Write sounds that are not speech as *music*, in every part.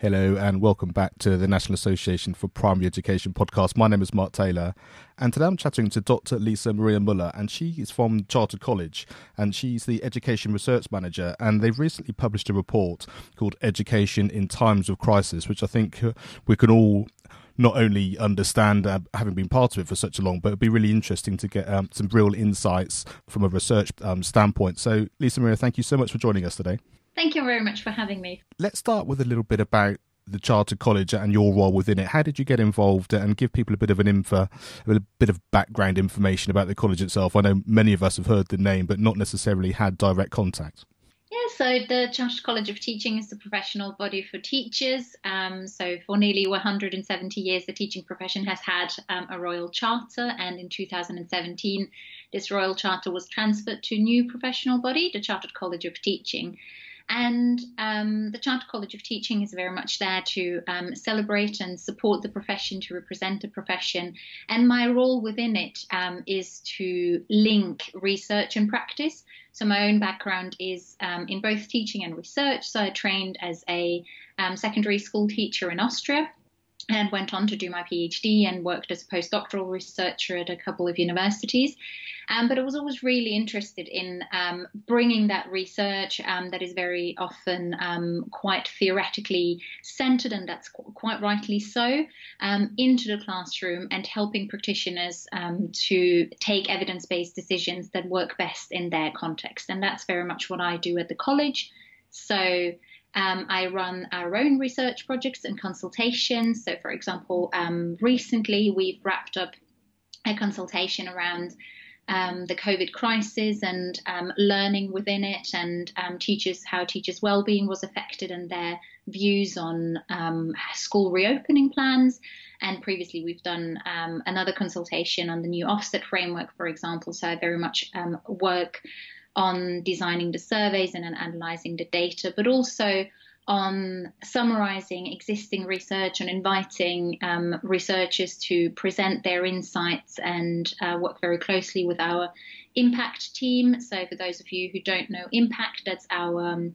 Hello and welcome back to the National Association for Primary Education podcast. My name is Mark Taylor and today I'm chatting to Dr. Lisa Maria Muller and she is from Chartered College and she's the Education Research Manager and they've recently published a report called Education in Times of Crisis which I think uh, we can all not only understand uh, having been part of it for such a long, but it'd be really interesting to get um, some real insights from a research um, standpoint. So, Lisa Maria, thank you so much for joining us today. Thank you very much for having me. Let's start with a little bit about the Chartered College and your role within it. How did you get involved and give people a bit of an info, a bit of background information about the college itself? I know many of us have heard the name, but not necessarily had direct contact. Yeah, so the Chartered College of Teaching is the professional body for teachers. Um, so for nearly 170 years, the teaching profession has had um, a royal charter, and in 2017, this royal charter was transferred to a new professional body, the Chartered College of Teaching. And um, the Charter College of Teaching is very much there to um, celebrate and support the profession, to represent the profession. And my role within it um, is to link research and practice. So my own background is um, in both teaching and research. So I trained as a um, secondary school teacher in Austria and went on to do my PhD and worked as a postdoctoral researcher at a couple of universities. Um, but I was always really interested in um, bringing that research um, that is very often um, quite theoretically centered, and that's qu- quite rightly so, um, into the classroom and helping practitioners um, to take evidence based decisions that work best in their context. And that's very much what I do at the college. So um, I run our own research projects and consultations. So, for example, um, recently we've wrapped up a consultation around um, the COVID crisis and um, learning within it, and um, teachers how teachers' well-being was affected and their views on um, school reopening plans. And previously, we've done another consultation on the new Ofsted framework, for example. So I very much work on designing the surveys and analyzing the data, but also on summarizing existing research and inviting um, researchers to present their insights and uh, work very closely with our impact team. So, for those of you who don't know impact, that's our um,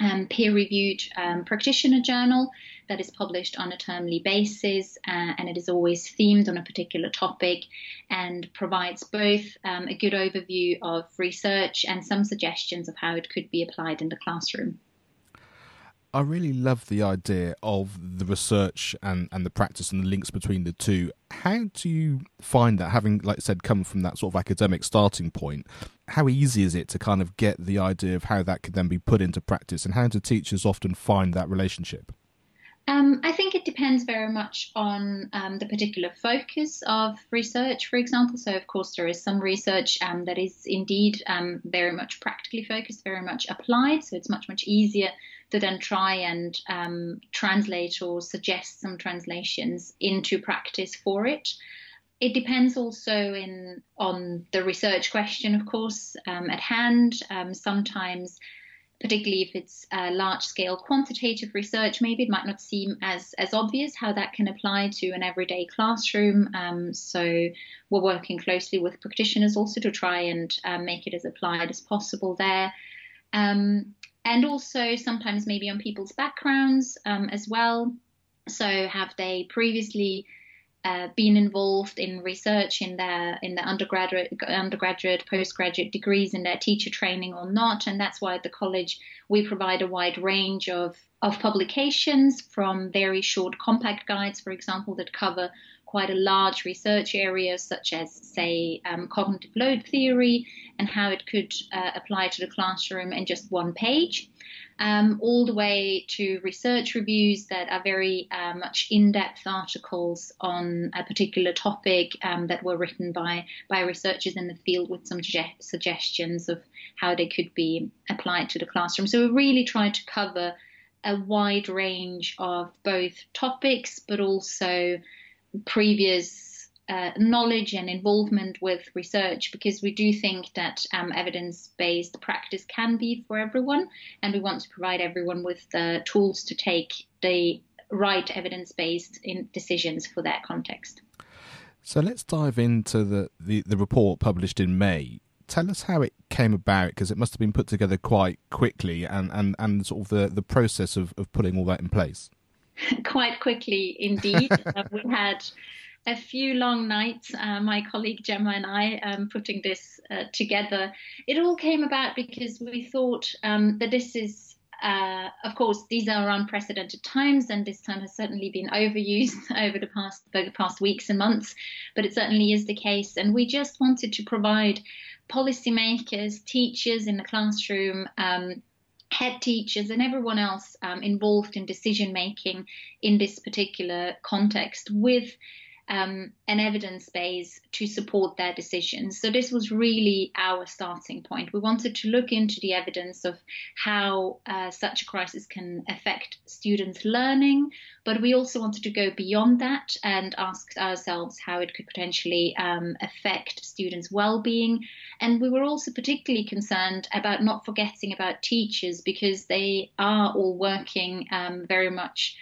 um, peer reviewed um, practitioner journal that is published on a termly basis uh, and it is always themed on a particular topic and provides both um, a good overview of research and some suggestions of how it could be applied in the classroom. I really love the idea of the research and, and the practice and the links between the two. How do you find that, having, like I said, come from that sort of academic starting point? How easy is it to kind of get the idea of how that could then be put into practice, and how do teachers often find that relationship? Um, I think it depends very much on um, the particular focus of research, for example. So, of course, there is some research um, that is indeed um, very much practically focused, very much applied. So, it's much, much easier to then try and um, translate or suggest some translations into practice for it. It depends also in on the research question, of course, um, at hand. sometimes particularly if it's large scale quantitative research, maybe it might not seem as, as obvious how that can apply to an everyday classroom. Um, so we're working closely with practitioners also to try and uh, make it as applied as possible there. Um, and also sometimes maybe on people's backgrounds um, as well. So have they previously uh, been involved in research in their in their undergraduate undergraduate postgraduate degrees in their teacher training or not and that's why at the college we provide a wide range of of publications from very short compact guides for example that cover quite a large research area such as say um, cognitive load theory and how it could uh, apply to the classroom in just one page um, all the way to research reviews that are very uh, much in-depth articles on a particular topic um, that were written by by researchers in the field with some suggestions of how they could be applied to the classroom. So we really try to cover a wide range of both topics, but also previous uh, knowledge and involvement with research because we do think that um, evidence based practice can be for everyone, and we want to provide everyone with the tools to take the right evidence based decisions for their context. So let's dive into the, the, the report published in May. Tell us how it came about because it must have been put together quite quickly and, and, and sort of the, the process of, of putting all that in place. *laughs* quite quickly indeed. *laughs* uh, we had a few long nights, uh, my colleague Gemma and I, um, putting this uh, together. It all came about because we thought um, that this is, uh, of course, these are unprecedented times, and this time has certainly been overused *laughs* over the past the past weeks and months. But it certainly is the case, and we just wanted to provide policymakers, teachers in the classroom. Um, head teachers and everyone else um, involved in decision making in this particular context with um, an evidence base to support their decisions. So, this was really our starting point. We wanted to look into the evidence of how uh, such a crisis can affect students' learning, but we also wanted to go beyond that and ask ourselves how it could potentially um, affect students' well being. And we were also particularly concerned about not forgetting about teachers because they are all working um, very much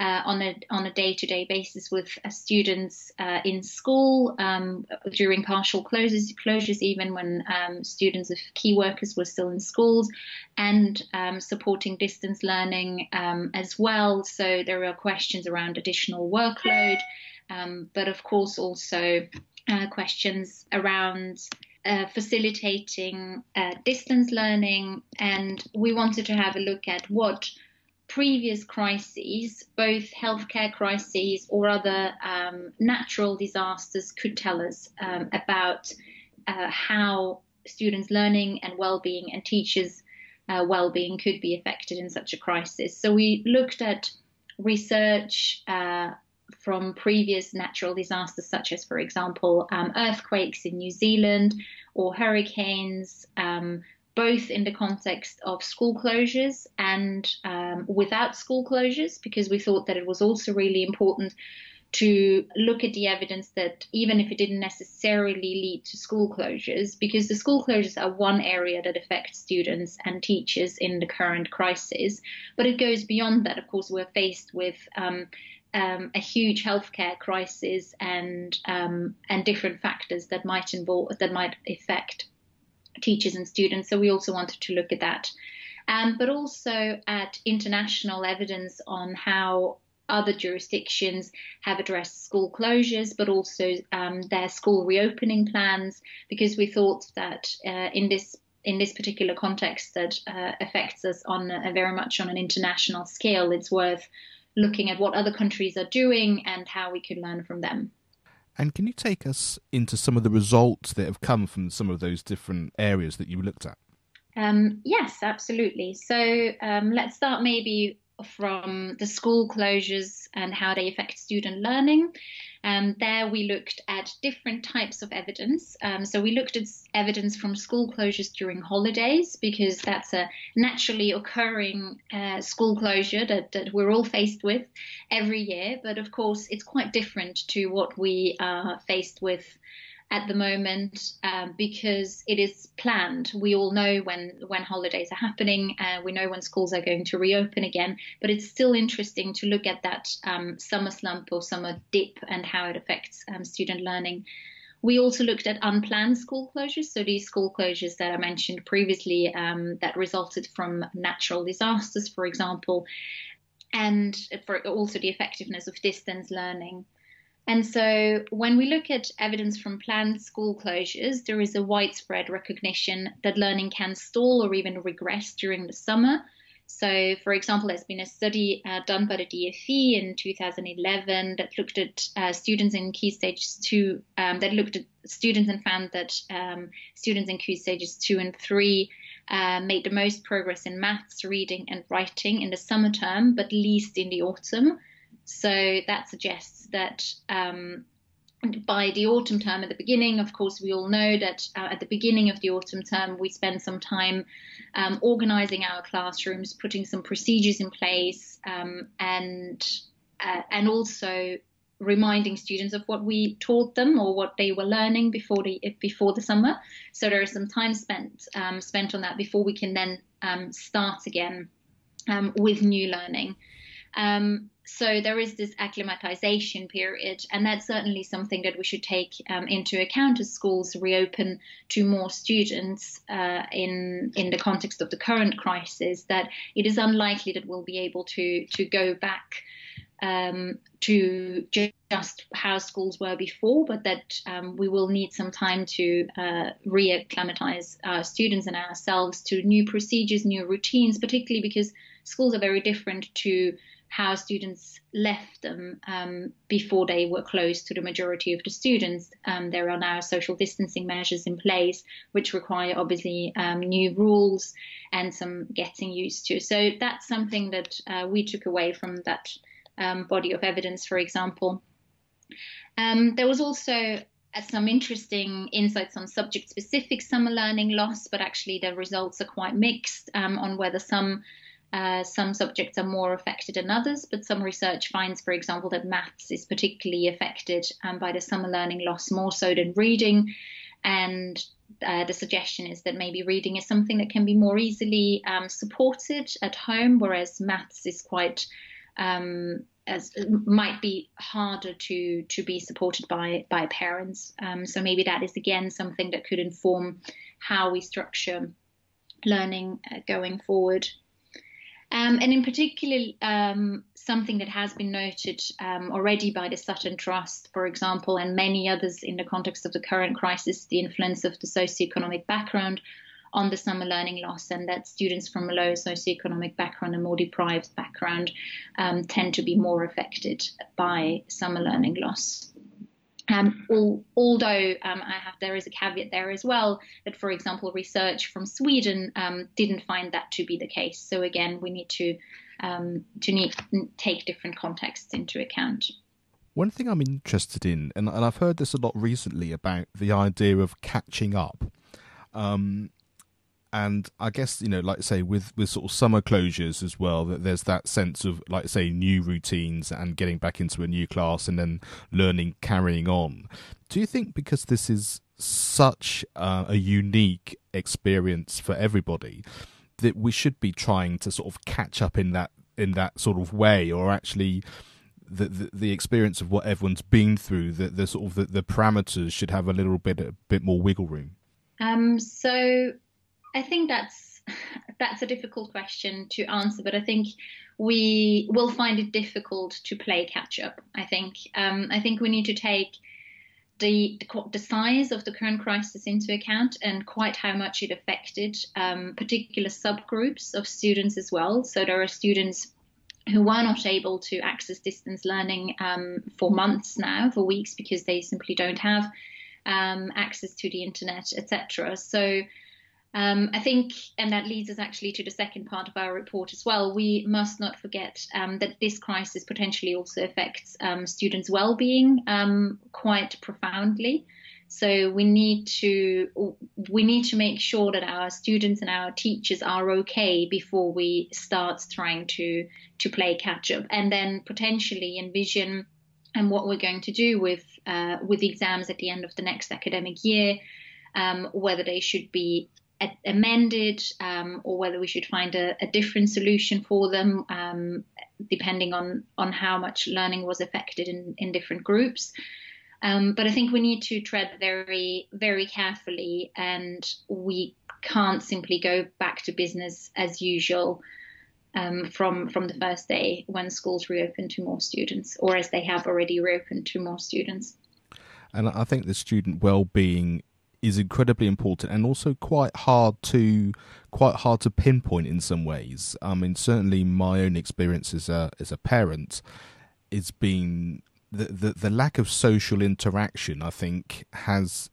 uh, on a on a day to day basis with uh, students uh, in school um, during partial closures, closures even when um, students of key workers were still in schools, and um, supporting distance learning um, as well. So there are questions around additional workload, um, but of course also uh, questions around. Uh, facilitating uh, distance learning, and we wanted to have a look at what previous crises, both healthcare crises or other um, natural disasters, could tell us um, about uh, how students' learning and well-being and teachers' uh, well-being could be affected in such a crisis. So we looked at research uh, from previous natural disasters, such as, for example, um, earthquakes in New Zealand or hurricanes, um, both in the context of school closures and um, without school closures, because we thought that it was also really important to look at the evidence that even if it didn't necessarily lead to school closures, because the school closures are one area that affects students and teachers in the current crisis, but it goes beyond that. Of course, we're faced with um, um, a huge healthcare crisis and um, and different factors that might involve that might affect teachers and students. So we also wanted to look at that. Um, but also at international evidence on how other jurisdictions have addressed school closures, but also um, their school reopening plans, because we thought that uh, in this in this particular context that uh, affects us on a, very much on an international scale, it's worth looking at what other countries are doing and how we could learn from them. And can you take us into some of the results that have come from some of those different areas that you looked at? Um, yes, absolutely. So um, let's start maybe from the school closures and how they affect student learning. Um, there we looked at different types of evidence. Um, so we looked at evidence from school closures during holidays because that's a naturally occurring uh, school closure that, that, we're all faced with every year. But of course, it's quite different to what we are faced with at the moment um, because it is planned. We all know when when holidays are happening. Uh, we know when schools are going to reopen again. But it's still interesting to look at that um, summer slump or summer dip and how it affects um, student learning. We also looked at unplanned school closures, so these school closures that I mentioned previously um, that resulted from natural disasters, for example, and for also the effectiveness of distance learning. And so, when we look at evidence from planned school closures, there is a widespread recognition that learning can stall or even regress during the summer. So, for example, there's been a study uh, done by the DFE in 2011 that looked at uh, students in key stages two, um, that looked at students and found that um, students in key stages two and three uh, made the most progress in maths, reading, and writing in the summer term, but least in the autumn. So that suggests that um, by the autumn term at the beginning, of course, we all know that uh, at the beginning of the autumn term, we spend some time um, organizing our classrooms, putting some procedures in place, um, and uh, and also reminding students of what we taught them or what they were learning before the before the summer. So there is some time spent um, spent on that before we can then um, start again um, with new learning. Um, so there is this acclimatization period, and that's certainly something that we should take um, into account as schools reopen to more students uh, in in the context of the current crisis. That it is unlikely that we'll be able to to go back um, to just how schools were before, but that um, we will need some time to uh, re-acclimatize our students and ourselves to new procedures, new routines, particularly because schools are very different to how students left them um, before they were closed to the majority of the students. Um, there are now social distancing measures in place, which require obviously um, new rules and some getting used to. So that's something that uh, we took away from that um, body of evidence, for example. Um, there was also uh, some interesting insights on subject specific summer learning loss, but actually the results are quite mixed um, on whether some uh, some subjects are more affected than others, but some research finds, for example, that maths is particularly affected um, by the summer learning loss more so than reading. And uh, the suggestion is that maybe reading is something that can be more easily um, supported at home, whereas maths is quite um, as might be harder to to be supported by by parents. Um, so maybe that is again something that could inform how we structure learning uh, going forward. Um, and in particular, um, something that has been noted um, already by the Sutton Trust, for example, and many others in the context of the current crisis, the influence of the socioeconomic background on the summer learning loss, and that students from a low socioeconomic background and more deprived background um, tend to be more affected by summer learning loss. Um, although um, have, there is a caveat there as well that, for example, research from Sweden um, didn't find that to be the case. So again, we need to um, to need, take different contexts into account. One thing I'm interested in, and, and I've heard this a lot recently about the idea of catching up. Um, and I guess you know, like I say, with with sort of summer closures as well, that there's that sense of like say new routines and getting back into a new class and then learning carrying on. Do you think because this is such uh, a unique experience for everybody that we should be trying to sort of catch up in that in that sort of way, or actually? The, the, the experience of what everyone's been through, the, the sort of the, the parameters should have a little bit a bit more wiggle room. Um, so I think that's *laughs* that's a difficult question to answer, but I think we will find it difficult to play catch up. I think um, I think we need to take the, the, size of the current crisis into account and quite how much it affected um, particular subgroups of students as well. So there are students who were not able to access distance learning um, for months now, for weeks, because they simply don't have um, access to the internet, etc. So um, I think, and that leads us actually to the second part of our report as well. We must not forget um, that this crisis potentially also affects um, students' well-being um, quite profoundly. So we need to we need to make sure that our students and our teachers are okay before we start trying to to play catch up, and then potentially envision and what we're going to do with uh, with the exams at the end of the next academic year. Um, whether they should be amended um, or whether we should find a, a different solution for them um, depending on on how much learning was affected in, in different groups. Um, but I think we need to tread very very carefully and we can't simply go back to business as usual um, from from the first day when schools reopen to more students or as they have already reopened to more students. And I think the student well-being is incredibly important and also quite hard to quite hard to pinpoint in some ways. I mean, certainly my own experience as a as a parent has been the, the the lack of social interaction. I think has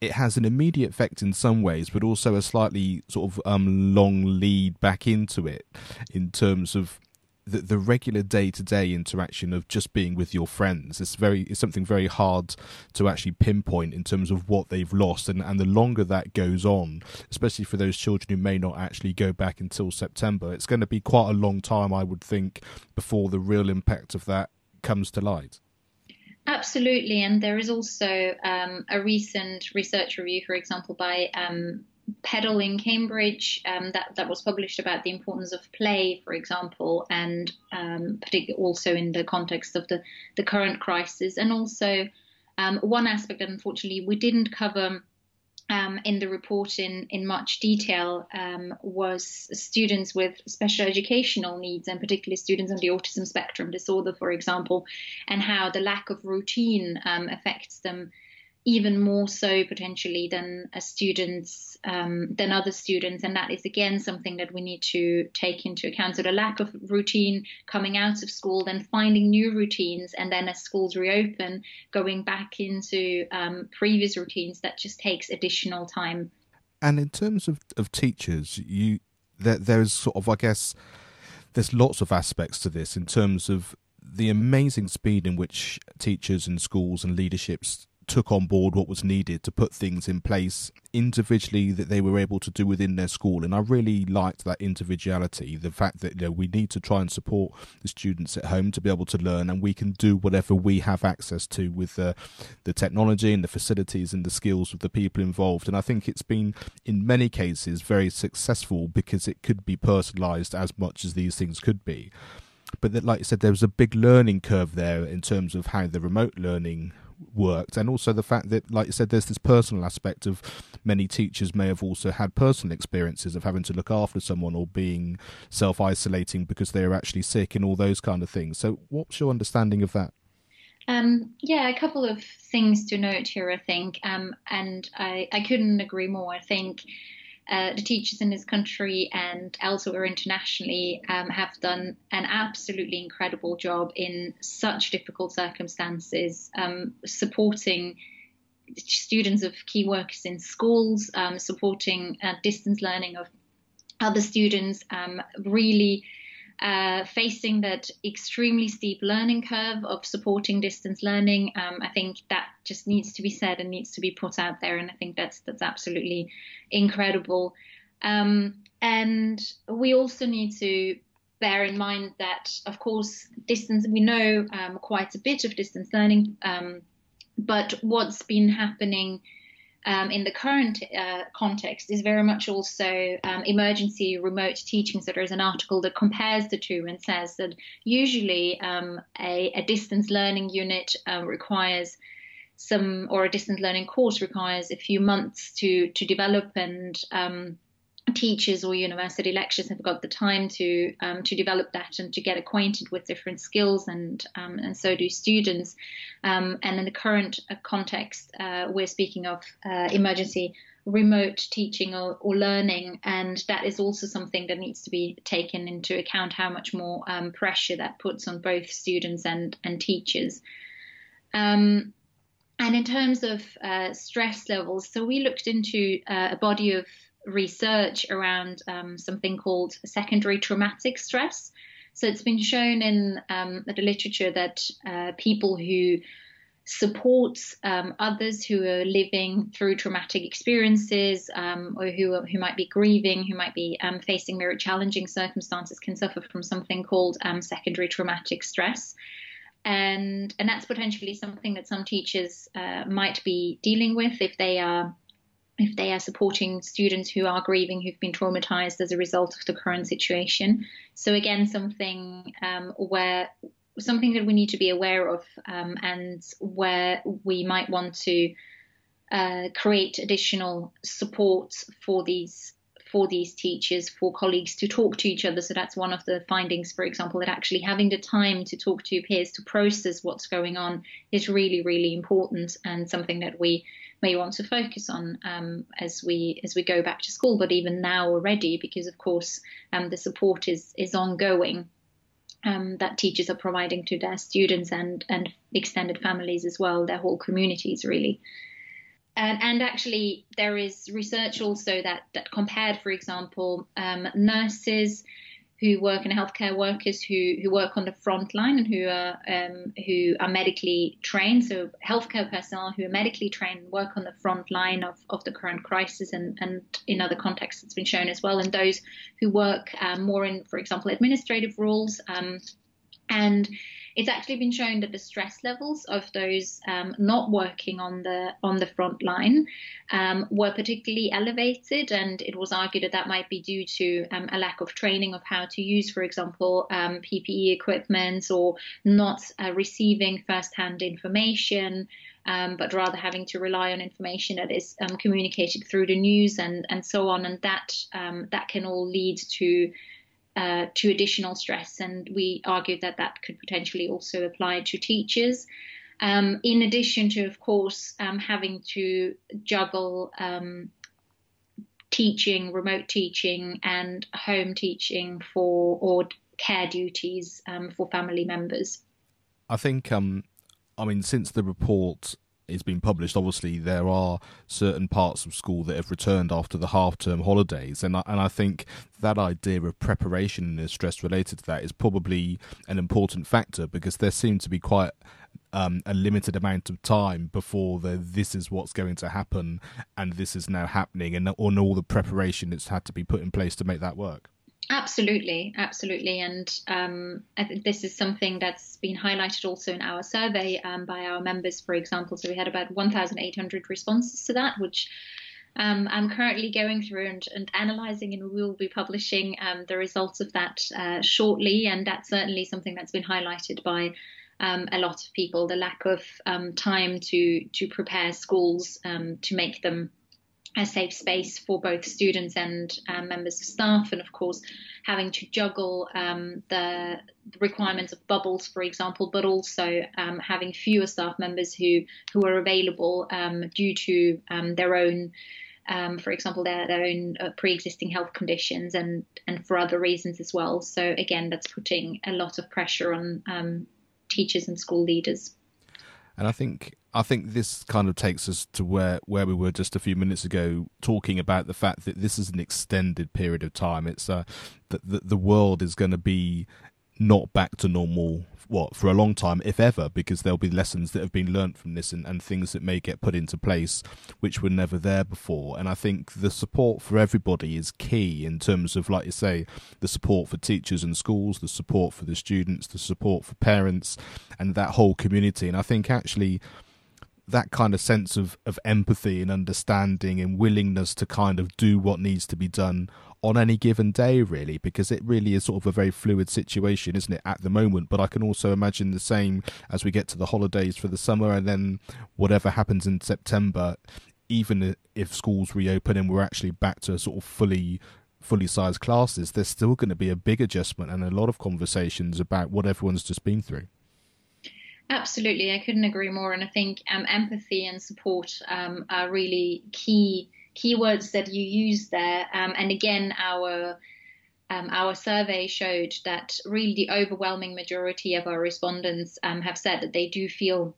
it has an immediate effect in some ways, but also a slightly sort of um, long lead back into it in terms of the, the regular day to day interaction of just being with your friends. Is very is something very hard to actually pinpoint in terms of what they've lost and, and the longer that goes on especially for those children who may not actually go back until September it's going to be quite a long time I would think before the real impact of that comes to light. Absolutely, and there is also um, a recent research review, for example, by um, PEDAL in Cambridge um, that that was published about the importance of play, for example, and um, particularly also in the context of the the current crisis, and also um, one aspect that unfortunately we didn't cover um, in the report in, in much detail um, was students with special educational needs, and particularly students on the autism spectrum disorder, for example, and how the lack of routine um, affects them even more so potentially than a students um, than other students. And that is again something that we need to take into account. So the lack of routine coming out of school then finding new routines and then as schools reopen going back into um, previous routines that just takes additional time. And in terms of, of teachers you there, there's sort of i guess there's lots of aspects to this in terms of the amazing speed in which teachers and schools and leaderships took on board what was needed to put things in place individually that they were able to do within their school. And i really liked that individuality the fact that you know, we need to try and support the students at home to be able to learn and we can do whatever we have access to with the, the technology and the facilities and the skills of the people involved. And i think it's been in many cases very successful because it could be personalized as much as these things could be. But that, like you said, there was a big learning curve there in terms of how the remote learning worked and also the fact that like you said there's this personal aspect of many teachers may have also had personal experiences of having to look after someone or being self-isolating because they're actually sick and all those kind of things. So what's your understanding of that? Um, yeah, a couple of things to note here, I think, um, and I, I couldn't agree more. I think uh, the teachers in this country and elsewhere internationally um, have done an absolutely incredible job in such difficult circumstances, um, supporting students of key workers in schools, um, supporting uh, distance learning of other students, um, really uh, facing that extremely steep learning curve of supporting distance learning. Um, I think that just needs to be said and needs to be put out there, and I think that's that's absolutely incredible. Um, and we also need to bear in mind that, of course, distance. We know um, quite a bit of distance learning, um, but what's been happening um, in the current uh, context is very much also um, emergency remote teaching. So there's an article that compares the two and says that usually um, a, a, distance learning unit uh, requires some, or a distance learning course requires a few months to to develop and um, teachers or university lecturers have got the time to um, to develop that and to get acquainted with different skills and um, and so do students. Um, and in the current uh, context uh, we're speaking of uh, emergency remote teaching or, or, learning and that is also something that needs to be taken into account how much more um, pressure that puts on both students and and teachers. Um, and in terms of uh, stress levels, so we looked into uh, a body of research around um, something called secondary traumatic stress. So it's been shown in um, the literature that uh, people who support um, others who are living through traumatic experiences um, or who who might be grieving, who might be um, facing very challenging circumstances, can suffer from something called um, secondary traumatic stress. And, and that's potentially something that some teachers uh, might be dealing with if they are if they are supporting students who are grieving, who've been traumatized as a result of the current situation. So again, something um, where something that we need to be aware of, um, and where we might want to uh, create additional support for these for these teachers, for colleagues to talk to each other. So that's one of the findings, for example, that actually having the time to talk to peers to process what's going on is really, really important and something that we may want to focus on um, as we as we go back to school, but even now already, because of course um, the support is is ongoing. Um, that teachers are providing to their students and and extended families as well, their whole communities really. And, and, actually, there is research also that, that compared, for example, um, nurses who work in healthcare workers who, who work on the front line and who are um, who are medically trained. So healthcare personnel who are medically trained work on the front line of, of the current crisis and, and in other contexts it's been shown as well. And those who work um, more in, for example, administrative roles um, and it's actually been shown that the stress levels of those um, not working on the on the front line um, were particularly elevated, and it was argued that that might be due to um, a lack of training of how to use, for example, um, PPE equipment or not uh, receiving first-hand information. um, but rather having to rely on information that is um, communicated through the news and, and so on. And that um, that can all lead to uh, to additional stress. And we argued that that could potentially also apply to teachers. Um, in addition to, of course, um, having to juggle um, teaching, remote teaching, and home teaching for or care duties um, for family members. I think, um, I mean, since the report is being published, obviously there are certain parts of school that have returned after the half-term holidays, and I, and I think that idea of preparation and stress related to that is probably an important factor because there seems to be quite um, a limited amount of time before the this is what's going to happen and this is now happening, and on all the preparation that's had to be put in place to make that work. Absolutely, absolutely, and um, this is something that's been highlighted also in our survey um, by our members, for example. So we had about 1,800 responses to that, which um, I'm currently going through and, and, analysing, and we will be publishing um, the results of that uh, shortly. And that's certainly something that's been highlighted by um, a lot of people: the lack of um, time to to prepare schools to make them a safe space for both students and um, members of staff, and of course, having to juggle um, the requirements of bubbles, for example, but also um, having fewer staff members who who are available um, due to um, their own. Um, for example, their, their own uh, pre-existing health conditions and and for other reasons as well. So again, that's putting a lot of pressure on teachers and school leaders. And I think I think this kind of takes us to where, where we were just a few minutes ago, talking about the fact that this is an extended period of time. It's uh, that the, the world is going to be not back to normal what for a long time if ever because there'll be lessons that have been learnt from this and, and things that may get put into place which were never there before. And i think the support for everybody is key in terms of like you say the support for teachers and schools the support for the students the support for parents and that whole community. And i think actually that kind of sense of, of empathy and understanding and willingness to kind of do what needs to be done on any given day, really, because it really is sort of a very fluid situation, isn't it, at the moment? But I can also imagine the same as we get to the holidays for the summer and then whatever happens in September, even if schools reopen and we're actually back to sort of fully fully sized classes, there's still going to be a big adjustment and a lot of conversations about what everyone's just been through. Absolutely, I couldn't agree more. And I think um, empathy and support um, are really key keywords that you use there. Um, and again, our um, our survey showed that really the overwhelming majority of our respondents um, have said that they do feel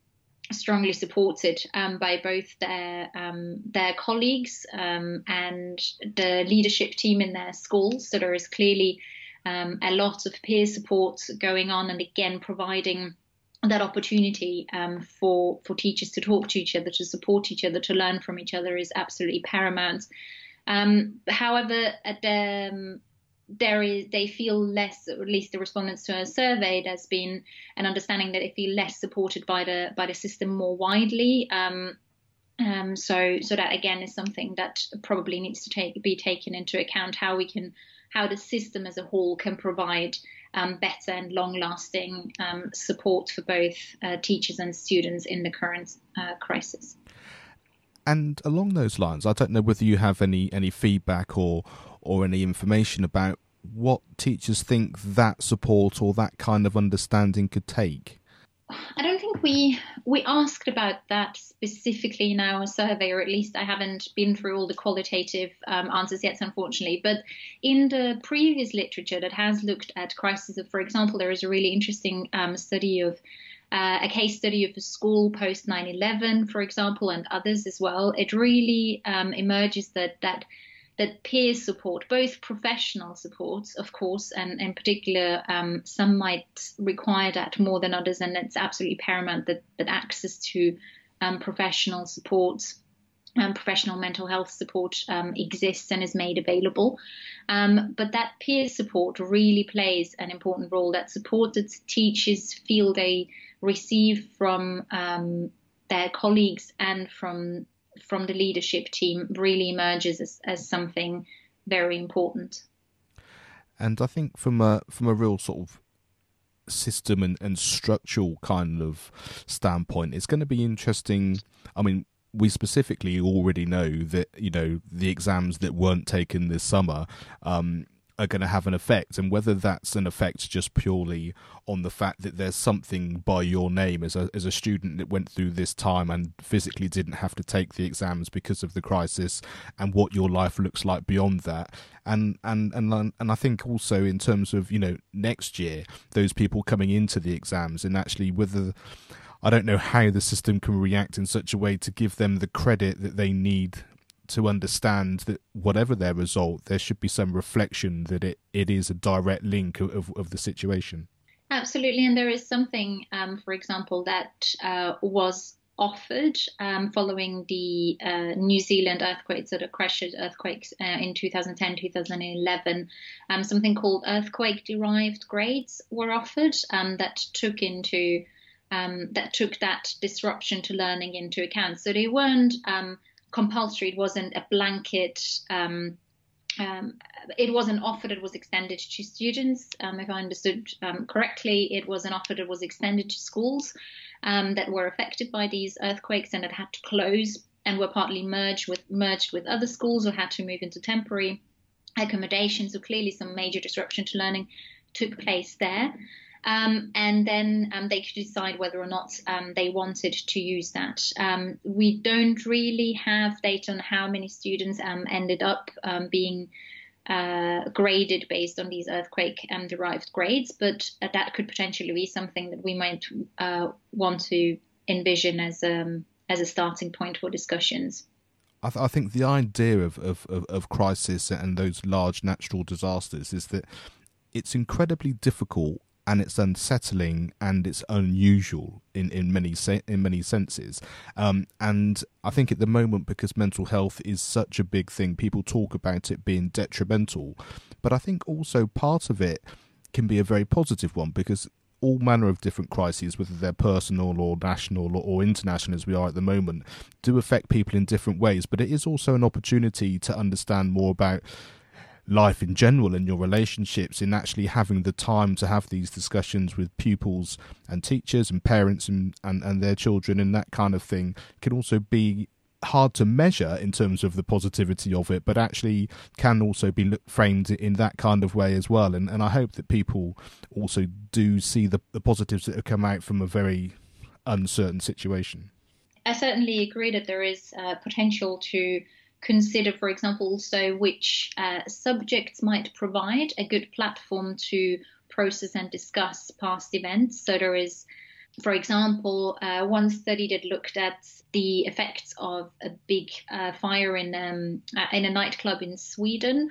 strongly supported um, by both their um, their colleagues um, and the leadership team in their schools. So there is clearly um, a lot of peer support going on, and again providing that opportunity um, for for teachers to talk to each other, to support each other, to learn from each other is absolutely paramount. Um, however, um, there is they feel less, or at least the respondents to a survey, there's been an understanding that they feel less supported by the by the system more widely. Um, um, so so that again is something that probably needs to take be taken into account how we can how the system as a whole can provide um, better and long lasting um, support for both uh, teachers and students in the current uh, crisis. And along those lines, I don't know whether you have any, any feedback or or any information about what teachers think that support or that kind of understanding could take. I don't think we we asked about that specifically in our survey, or at least I haven't been through all the qualitative um, answers yet, unfortunately. But in the previous literature that has looked at crises, of, for example, there is a really interesting um, study of uh, a case study of a school post 9/11, for example, and others as well. It really um, emerges that that that peer support, both professional support, of course, and in particular, um, some might require that more than others, and it's absolutely paramount that, that access to um, professional support, um, professional mental health support um, exists and is made available. Um, but that peer support really plays an important role. That support that teachers feel they receive from um, their colleagues and from from the leadership team really emerges as, as something very important. And I think from a from a real sort of system and, and structural kind of standpoint, it's going to be interesting. I mean, we specifically already know that you know the exams that weren't taken this summer um, are going to have an effect, and whether that's an effect just purely on the fact that there's something by your name as a as a student that went through this time and physically didn't have to take the exams because of the crisis, and what your life looks like beyond that, and and and and I think also in terms of you know next year those people coming into the exams and actually whether. I don't know how the system can react in such a way to give them the credit that they need to understand that whatever their result, there should be some reflection that it, it is a direct link of, of the situation. Absolutely, and there is something, um, for example, that uh, was offered um, following the uh, New Zealand earthquakes, the Christchurch earthquakes uh, in 2010, 2011. Um, something called earthquake-derived grades were offered um, that took into um, that took that disruption to learning into account. So they weren't um, compulsory. It wasn't a blanket. Um, um, it wasn't offered. It was extended to students. Um, if I understood um, correctly, it was an offer that was extended to schools um, that were affected by these earthquakes and that had to close and were partly merged with merged with other schools or had to move into temporary accommodation. So clearly, some major disruption to learning took place there. Um, and then um, they could decide whether or not um, they wanted to use that. Um, we don't really have data on how many students um, ended up um, being uh, graded based on these earthquake derived grades, but uh, that could potentially be something that we might uh, want to envision as as a starting point for discussions. I, th- I, think the idea of, of, of, of, crisis and those large natural disasters is that it's incredibly difficult and it's unsettling and it's unusual in, in many se- in many senses. Um, and I think at the moment, because mental health is such a big thing, people talk about it being detrimental. But I think also part of it can be a very positive one because all manner of different crises, whether they're personal or national or, international, as we are at the moment, do affect people in different ways. But it is also an opportunity to understand more about life in general and your relationships in actually having the time to have these discussions with pupils and teachers and parents and, and, and their children and that kind of thing can also be hard to measure in terms of the positivity of it, but actually can also be framed in that kind of way as well. And and I hope that people also do see the, the positives that have come out from a very uncertain situation. I certainly agree that there is uh, potential to consider, for example, also which uh, subjects might provide a good platform to process and discuss past events. So there is, for example, uh, one study that looked at the effects of a big uh, fire in um, uh, in a nightclub in Sweden.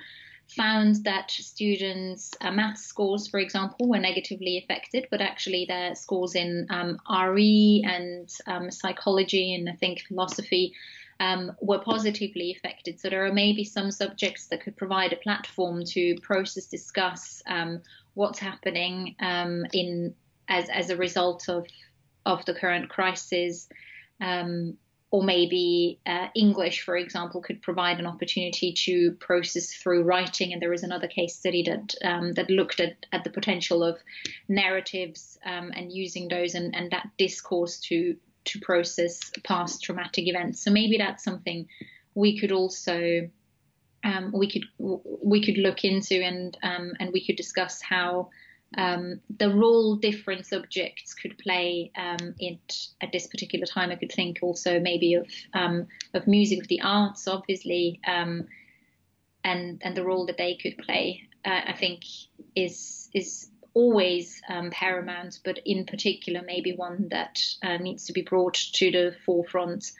Found that students' uh, math scores, for example, were negatively affected, but actually their scores in um, RE and um, psychology and I think philosophy um, were positively affected. So there are maybe some subjects that could provide a platform to process, discuss um, what's happening um, in as as a result of of the current crisis. Um, or maybe uh, English, for example, could provide an opportunity to process through writing. And there is another case study that um, that looked at, at the potential of narratives and using those and, and that discourse to to process past traumatic events. So maybe that's something we could also um, we could we could look into and um, and we could discuss how um, the role different subjects could play um, in, at this particular time. I could think also maybe of um, of music, of the arts, obviously, um, and and the role that they could play. Uh, I think is is always um, paramount, but in particular, maybe one that uh, needs to be brought to the forefront.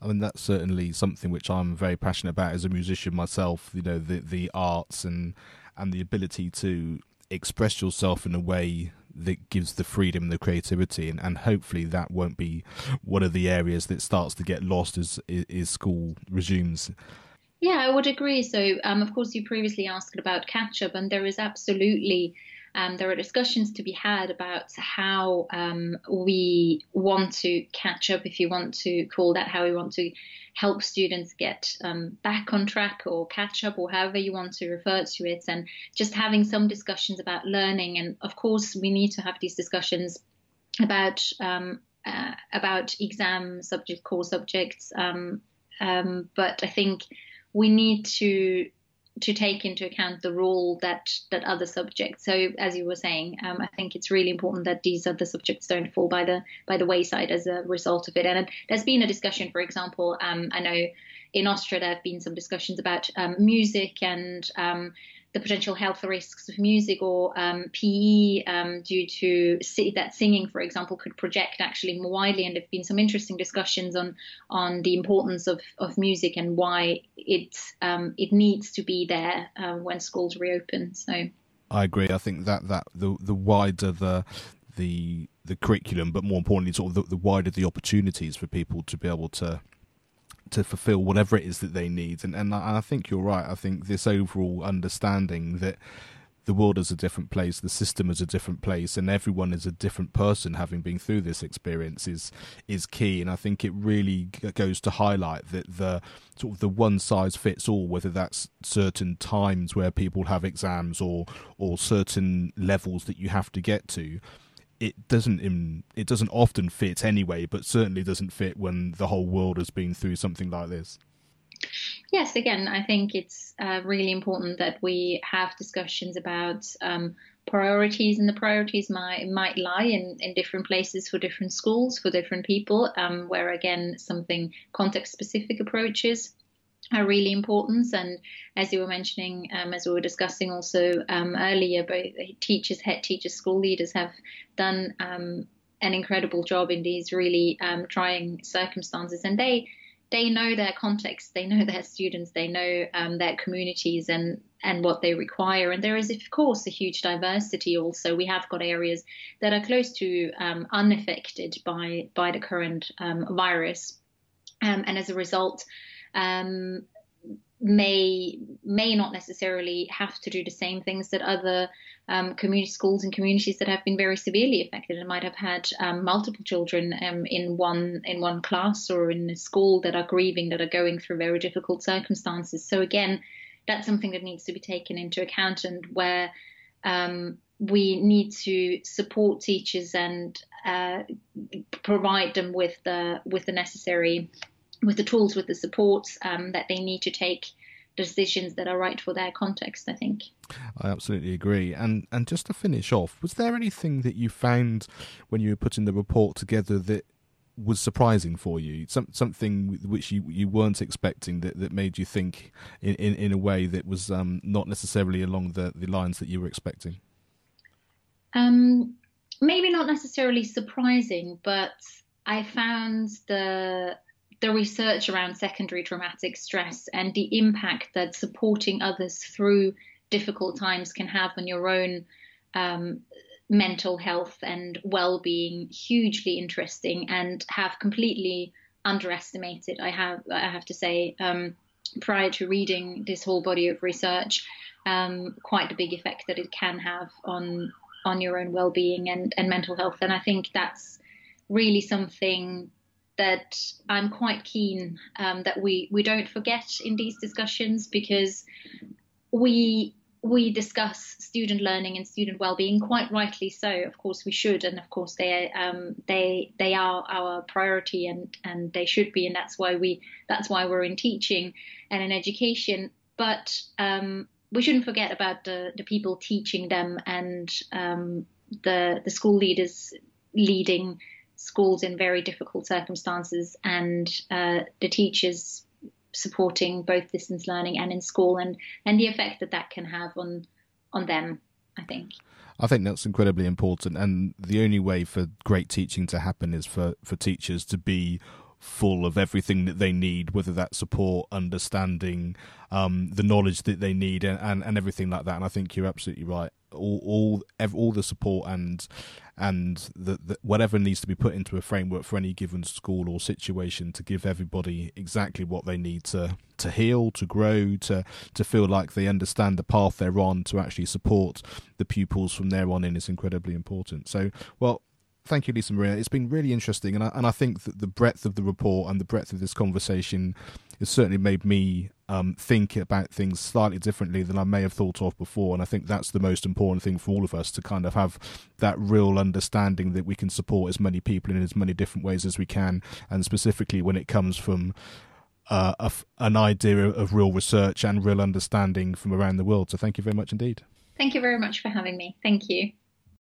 I mean, that's certainly something which I'm very passionate about as a musician myself. You know, the the arts and and the ability to express yourself in a way that gives the freedom and the creativity and, and hopefully that won't be one of the areas that starts to get lost as as school resumes yeah i would agree so um, of course you previously asked about catch up and there is absolutely um, there are discussions to be had about how um, we want to catch up, if you want to call that, how we want to help students get um, back on track or catch up or however you want to refer to it. And just having some discussions about learning. And of course we need to have these discussions about um, uh, about exam subject core subjects. Um, um but I think we need to to take into account the role that that other subjects. So as you were saying, um, I think it's really important that these other subjects don't fall by the by the wayside as a result of it. And there's been a discussion, for example, um, I know in Austria there have been some discussions about um, music and um, the potential health risks of music or um, PE um, due to that singing, for example, could project actually more widely. And there've been some interesting discussions on on the importance of, of music and why it um, it needs to be there uh, when schools reopen. So I agree. I think that that the the wider the the the curriculum, but more importantly, sort of the, the wider the opportunities for people to be able to to fulfill whatever it is that they need. And and I, I think you're right. I think this overall understanding that the world is a different place, the system is a different place, and everyone is a different person having been through this experience is is key. And I think it really goes to highlight that the sort of the one size fits all, whether that's certain times where people have exams or or certain levels that you have to get to it doesn't in, it doesn't often fit anyway, but certainly doesn't fit when the whole world has been through something like this. Yes, again, I think it's uh, really important that we have discussions about um, priorities, and the priorities might might lie in, in different places for different schools, for different people. Um, where again, something context specific approaches are really important. And as you were mentioning, um, as we were discussing also um, earlier, both teachers, head teachers, school leaders have done um, an incredible job in these really um, trying circumstances, and they they know their context, they know their students, they know um, their communities, and and what they require. And there is, of course, a huge diversity. Also, we have got areas that are close to um, unaffected by by the current virus, and as a result um, may may not necessarily have to do the same things that other um, community schools and communities that have been very severely affected and might have had um, multiple children um, in one in one class or in a school that are grieving that are going through very difficult circumstances. So again, that's something that needs to be taken into account and where um, we need to support teachers and uh, provide them with the with the necessary with the tools, with the supports um, that they need to take decisions that are right for their context. I think. I absolutely agree. And and just to finish off, was there anything that you found when you were putting the report together that was surprising for you? Some, something which you, you weren't expecting that, that made you think in, in, in a way that was um, not necessarily along the, the lines that you were expecting? Um, maybe not necessarily surprising, but I found the the research around secondary traumatic stress and the impact that supporting others through difficult times can have on your own um, mental health and well-being hugely interesting and have completely underestimated. I have I have to say um, prior to reading this whole body of research, um, quite the big effect that it can have on on your own well-being and, and mental health. And I think that's really something that I'm quite keen um, that we, we don't forget in these discussions because we we discuss student learning and student well-being quite rightly so. Of course, we should, and of course they um, they they are our priority, and and they should be, and that's why we that's why we're in teaching and in education. But um, we shouldn't forget about the the people teaching them and um, the the school leaders leading schools in very difficult circumstances and uh, the teachers supporting both distance learning and in school and, and the effect that that can have on on them, I think. I think that's incredibly important, and the only way for great teaching to happen is for, for teachers to be full of everything that they need, whether that's support, understanding, um, the knowledge that they need, and, and, and everything like that. And I think you're absolutely right all all all the support and and the, the, whatever needs to be put into a framework for any given school or situation to give everybody exactly what they need to to heal, to grow, to to feel like they understand the path they're on, to actually support the pupils from there on in is incredibly important. So, well, thank you, Lisa Maria. It's been really interesting, and I, and I think that the breadth of the report and the breadth of this conversation has certainly made me um, think about things slightly differently than I may have thought of before. And I think that's the most important thing for all of us to kind of have that real understanding that we can support as many people in as many different ways as we can, and specifically when it comes from uh, a, an idea of real research and real understanding from around the world. So thank you very much indeed. Thank you very much for having me. Thank you.